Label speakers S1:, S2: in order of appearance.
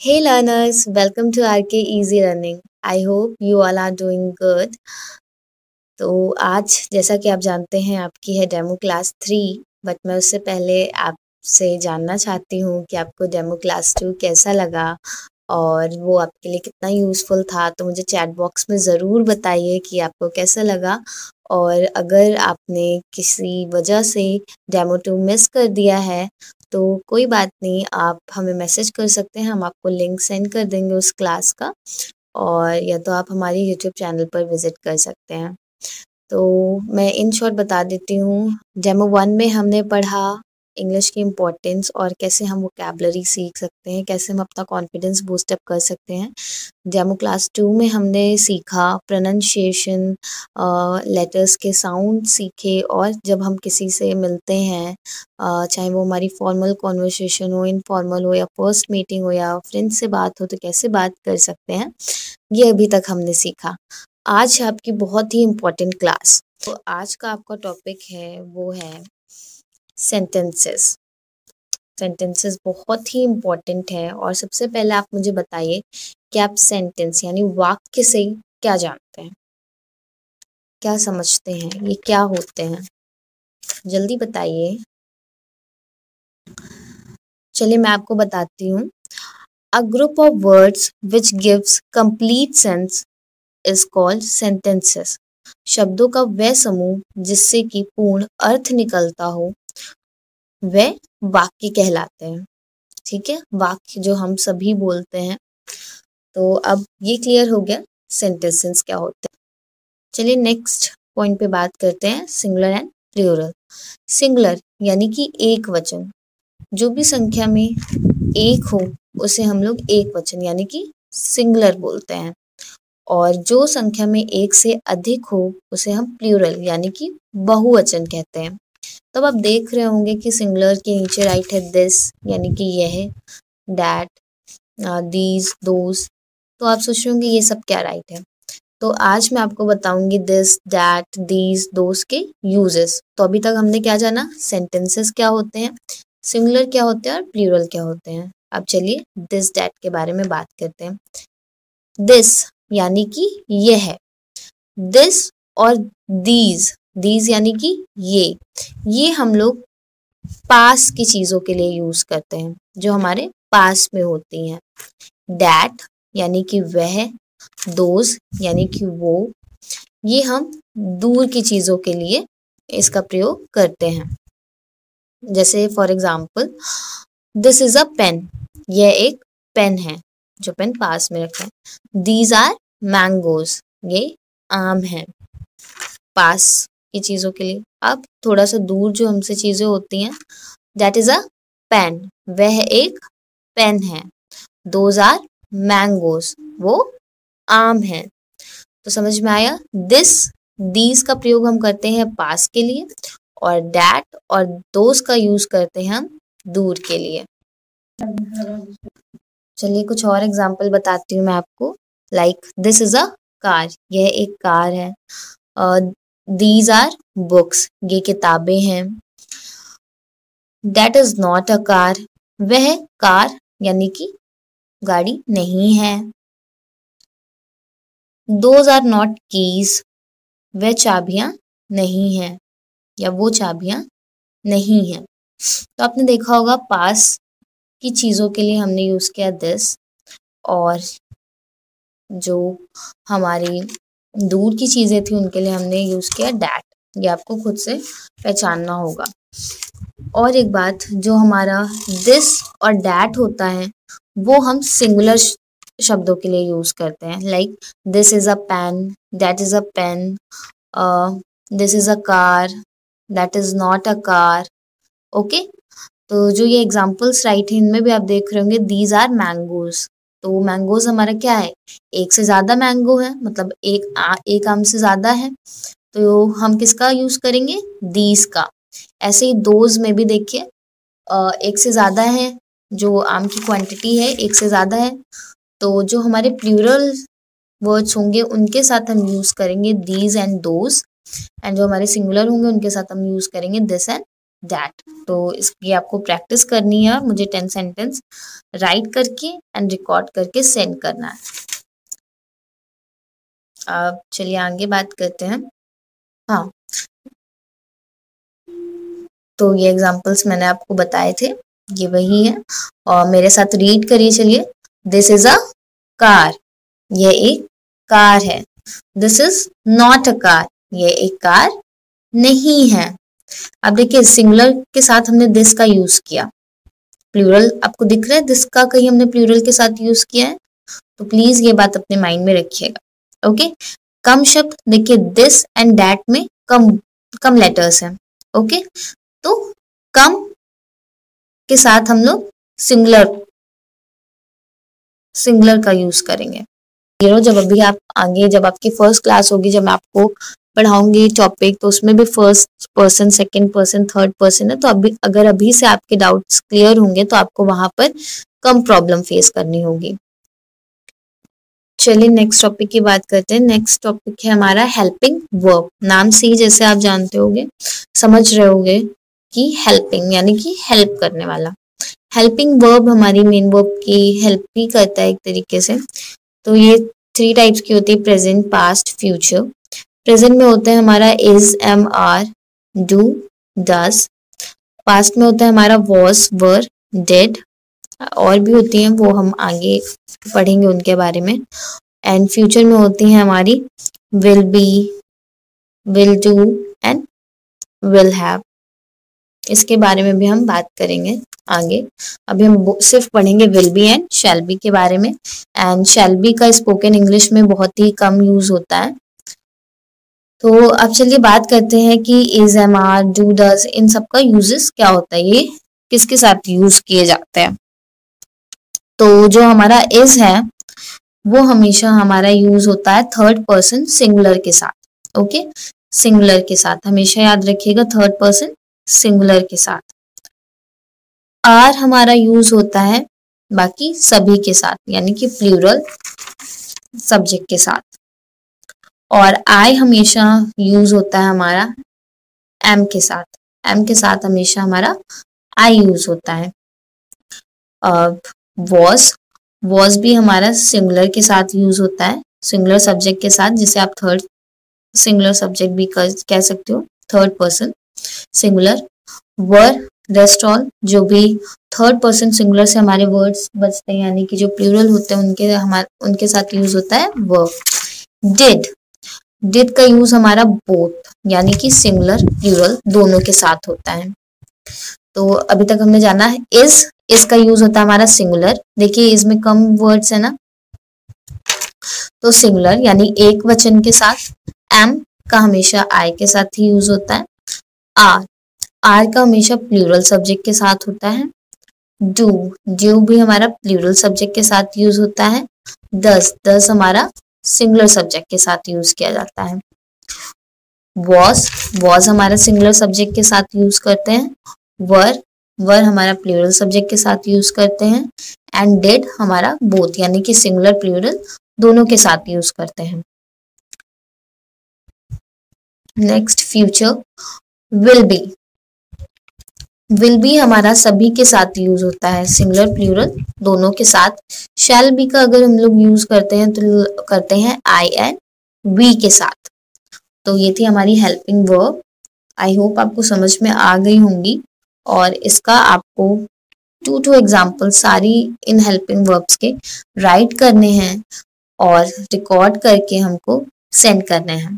S1: Hey learners, welcome to RK Easy Learning. I hope you all are doing good. तो आज जैसा कि आप जानते हैं आपकी है डेमो क्लास थ्री बट मैं उससे पहले आपसे जानना चाहती हूँ कि आपको डेमो क्लास टू कैसा लगा और वो आपके लिए कितना यूज़फुल था तो मुझे चैट बॉक्स में ज़रूर बताइए कि आपको कैसा लगा और अगर आपने किसी वजह से डेमो टू मिस कर दिया है तो कोई बात नहीं, आप हमें मैसेज कर सकते हैं, हम आपको लिंक सेंड कर देंगे उस क्लास का और या तो आप हमारे यूट्यूब चैनल पर विज़िट कर सकते हैं। तो मैं इन शॉर्ट बता देती हूँ, डेमो वन में हमने पढ़ा इंग्लिश की इम्पोर्टेंस और कैसे हम वो कैबलरी सीख सकते हैं, कैसे हम अपना कॉन्फिडेंस बूस्टअप कर सकते हैं। डेमो क्लास टू में हमने सीखा प्रोनाउंसिएशन लेटर्स के साउंड सीखे और जब हम किसी से मिलते हैं चाहे वो हमारी फॉर्मल कॉन्वर्सेशन हो इनफॉर्मल हो या फ़र्स्ट मीटिंग हो या फ्रेंड से बात हो तो कैसे बात कर सकते हैं, ये अभी तक हमने सीखा। आज है आपकी बहुत ही इम्पोर्टेंट क्लास तो आज का आपका टॉपिक है, वो है सेंटेंसेस सेंटेंसेस बहुत ही इम्पोर्टेंट है और सबसे पहले आप मुझे बताइए कि आप सेंटेंस यानी वाक्य से क्या जानते हैं? क्या समझते हैं? ये क्या होते हैं? जल्दी बताइए। चलिए मैं आपको बताती हूँ। A group of words which gives complete sense is called sentences शब्दों का वह समूह जिससे कि पूर्ण अर्थ निकलता हो वे वाक्य कहलाते हैं। ठीक है? वाक्य जो हम सभी बोलते हैं। तो अब ये क्लियर हो गया सेंटेंसेस क्या होते हैं। चलिए नेक्स्ट पॉइंट पे बात करते हैं सिंगुलर एंड प्लूरल सिंगुलर यानी कि एक वचन। जो भी संख्या में एक हो, उसे हम लोग एक वचन यानी कि सिंगुलर बोलते हैं। और जो संख्या में एक से अधिक हो, उसे हम प्लूरल यानी कि बहुवचन कहते हैं। तब आप देख रहे होंगे कि सिंगुलर के नीचे राइट है दिस यानी कि यह डैट दीज दोज तो आप सोच रहे होंगे ये सब क्या राइट है? तो आज मैं आपको बताऊँगी दिस डैट दीज दोज के यूजेस तो अभी तक हमने क्या जाना? सेंटेंसेस क्या होते हैं? सिंगुलर क्या होते हैं और प्लूरल क्या होते हैं? अब चलिए दिस डैट के बारे में बात करते हैं। दिस यानी कि यह है। दिस और दीज दीज यानी कि ये। ये हम लोग पास की चीज़ों के लिए यूज़ करते हैं, जो हमारे पास में होती हैं। डैट यानी कि वह दोज यानी कि वो, ये हम दूर की चीज़ों के लिए इसका प्रयोग करते हैं। जैसे for example this is a pen यह एक पेन है, जो पेन पास में रखा है। दीज आर मैंगोज ये आम है। पास की चीज़ों के लिए। अब थोड़ा सा दूर जो हमसे चीज़ें होती हैं दैट इज़ अ पेन वह एक पेन है। दोज आर मैंगोज वो आम है। तो समझ में आया? दिस दीज का प्रयोग हम करते हैं पास के लिए और डैट और दोज का यूज़ करते हैं हम दूर के लिए। चलिए कुछ और एग्ज़ाम्पल बताती हूँ मैं आपको। Like this is a car यह एक कार है। दीज आर बुक्स ये किताबें हैं। That is not a car वह कार, यानी कि गाड़ी नहीं है। दोज आर नॉट कीज वह चाबियाँ नहीं है, या वो चाबियाँ नहीं है। तो आपने देखा होगा, पास की चीज़ों के लिए हमने यूज़ किया दिस और जो हमारी दूर की चीज़ें थी, उनके लिए हमने यूज़ किया डैट ये आपको खुद से पहचानना होगा। और एक बात, जो हमारा दिस और डैट होता है, वो हम सिंगुलर शब्दों के लिए यूज़ करते हैं। Like this is a pen that is a pen this is a car that is not a car okay तो जो ये एग्जाम्पल्स राइट है इनमें भी आप देख रहे होंगे दीज आर मैंगोज तो मैंगोज हमारा क्या है? एक से ज़्यादा मैंगो है मतलब एक आ, एक आम से ज़्यादा है। तो हम किसका यूज़ करेंगे? दीज का। ऐसे ही दोज में भी देखिए एक से ज़्यादा है जो आम की क्वांटिटी है एक से ज़्यादा है। तो जो हमारे प्लूरल वर्ड्स होंगे उनके साथ हम यूज़ करेंगे दीज एंड दोज एंड जो हमारे सिंगुलर होंगे उनके साथ हम यूज़ करेंगे दिस एंड दैट तो इसकी आपको प्रैक्टिस करनी है और मुझे टेन सेंटेंस राइट करके एंड रिकॉर्ड करके सेंड करना है। अब चलिए आगे बात करते हैं। हाँ। तो ये एग्जांपल्स मैंने आपको बताए थे। ये वही है। और मेरे साथ रीड करिए चलिए। दिस इज़ अ कार ये एक कार है। This is not a car ये एक कार नहीं है। अब देखिए सिंगुलर के साथ हमने दिस का यूज़ किया। प्लूरल आपको दिख रहा है दिस का कहीं हमने प्लूरल के साथ यूज़ किया है? तो प्लीज़ ये बात अपने माइंड में रखिएगा ओके कम शब्द, देखिए दिस एंड दैट में कम कम लेटर्स हैं ओके तो कम के साथ हम लोग सिंगुलर सिंगुलर का यूज़ करेंगे। यू नो जब अभी आप आगे, जब आपकी फ़र्स्ट क्लास होगी, जब मैं आपको पढ़ाऊँगी टॉपिक तो उसमें भी first person second person third person है तो अभी, अगर अभी से आपके डाउट्स क्लियर होंगे तो आपको वहाँ पर कम प्रॉब्लम फेस करनी होगी। चलिए नेक्स्ट टॉपिक की बात करते हैं। नेक्स्ट टॉपिक है हमारा हेल्पिंग वर्ब नाम से ही जैसे आप जानते होंगे, समझ रहे होंगे कि हेल्पिंग यानी कि हेल्प करने वाला। हेल्पिंग वर्ब हमारी मेन वर्ब की हेल्प भी करता है एक तरीके से। तो ये थ्री टाइप्स की होती है प्रेजेंट पास्ट फ्यूचर प्रेजेंट में होता है हमारा is am are do does past में होता है हमारा वॉज़ वर डेड और भी होती हैं, वो हम आगे पढ़ेंगे उनके बारे में. एंड फ्यूचर में होती है हमारी will be will do and will have इसके बारे में भी हम बात करेंगे आगे। अभी हम सिर्फ़ पढ़ेंगे will be and shall be के बारे में। एंड शेल बी का स्पोकन इंग्लिश में बहुत ही कम यूज़ होता है। तो अब चलिए बात करते हैं कि is am are do does इन सब का यूजेस क्या होता है, ये किसके साथ यूज़ किए जाते हैं। तो जो हमारा इज़ है, वो हमेशा हमारा यूज़ होता है थर्ड पर्सन सिंगुलर के साथ ओके सिंगुलर के साथ हमेशा याद रखिएगा थर्ड पर्सन सिंगुलर के साथ। आर हमारा यूज़ होता है बाकी सभी के साथ, यानी कि प्लूरल सब्जेक्ट के साथ। और आई हमेशा यूज़ होता है हमारा एम के साथ। एम के साथ हमेशा हमारा आई यूज़ होता है। वॉज़ वॉज़ भी हमारा सिंगुलर के साथ यूज़ होता है सिंगुलर सब्जेक्ट के साथ, जिसे आप थर्ड सिंगुलर सब्जेक्ट भी कह सकते हो third person singular were rest all जो भी थर्ड पर्सन सिंगुलर से हमारे वर्ड्स बचते हैं, यानी कि जो प्लूरल होते हैं, उनके हमारे, उनके साथ यूज़ होता है वर्ब डिड डिड का यूज़ हमारा बोथ यानी कि सिंगुलर प्लूरल दोनों के साथ होता है. तो अभी तक हमने जाना है इज़ इस का यूज़ होता है हमारा सिंगुलर देखिए इसमें कम वर्ड्स है ना? तो सिंगुलर यानी एक वचन के साथ एम का हमेशा आई के साथ ही यूज़ होता है. आर। आर का हमेशा प्लूरल सब्जेक्ट के साथ होता है। डू ड्यू भी हमारा प्लूरल सब्जेक्ट के साथ यूज़ होता है, दस दस हमारा सिंगुलर सब्जेक्ट के साथ यूज़ किया जाता है। वॉस वॉस हमारा सिंगुलर सब्जेक्ट के साथ यूज़ करते हैं। वर वर हमारा प्लूरल सब्जेक्ट के साथ यूज़ करते हैं। एंड डेड हमारा बोथ, यानी कि सिंगुलर, प्लूरल दोनों के साथ यूज़ करते हैं। Next, future. Will be will be हमारा सभी के साथ यूज़ होता है सिंगुलर प्लूरल दोनों के साथ. शैल बी का अगर हम लोग यूज़ करते हैं तो करते हैं आई एंड वी के साथ. तो ये थी हमारी हेल्पिंग वर्ब आई होप आपको समझ में आ गई होंगी. और इसका आपको टू टू एग्ज़ाम्पल सारी इन हेल्पिंग वर्ब्स के राइट करने हैं और रिकॉर्ड करके हमको सेंड करने हैं.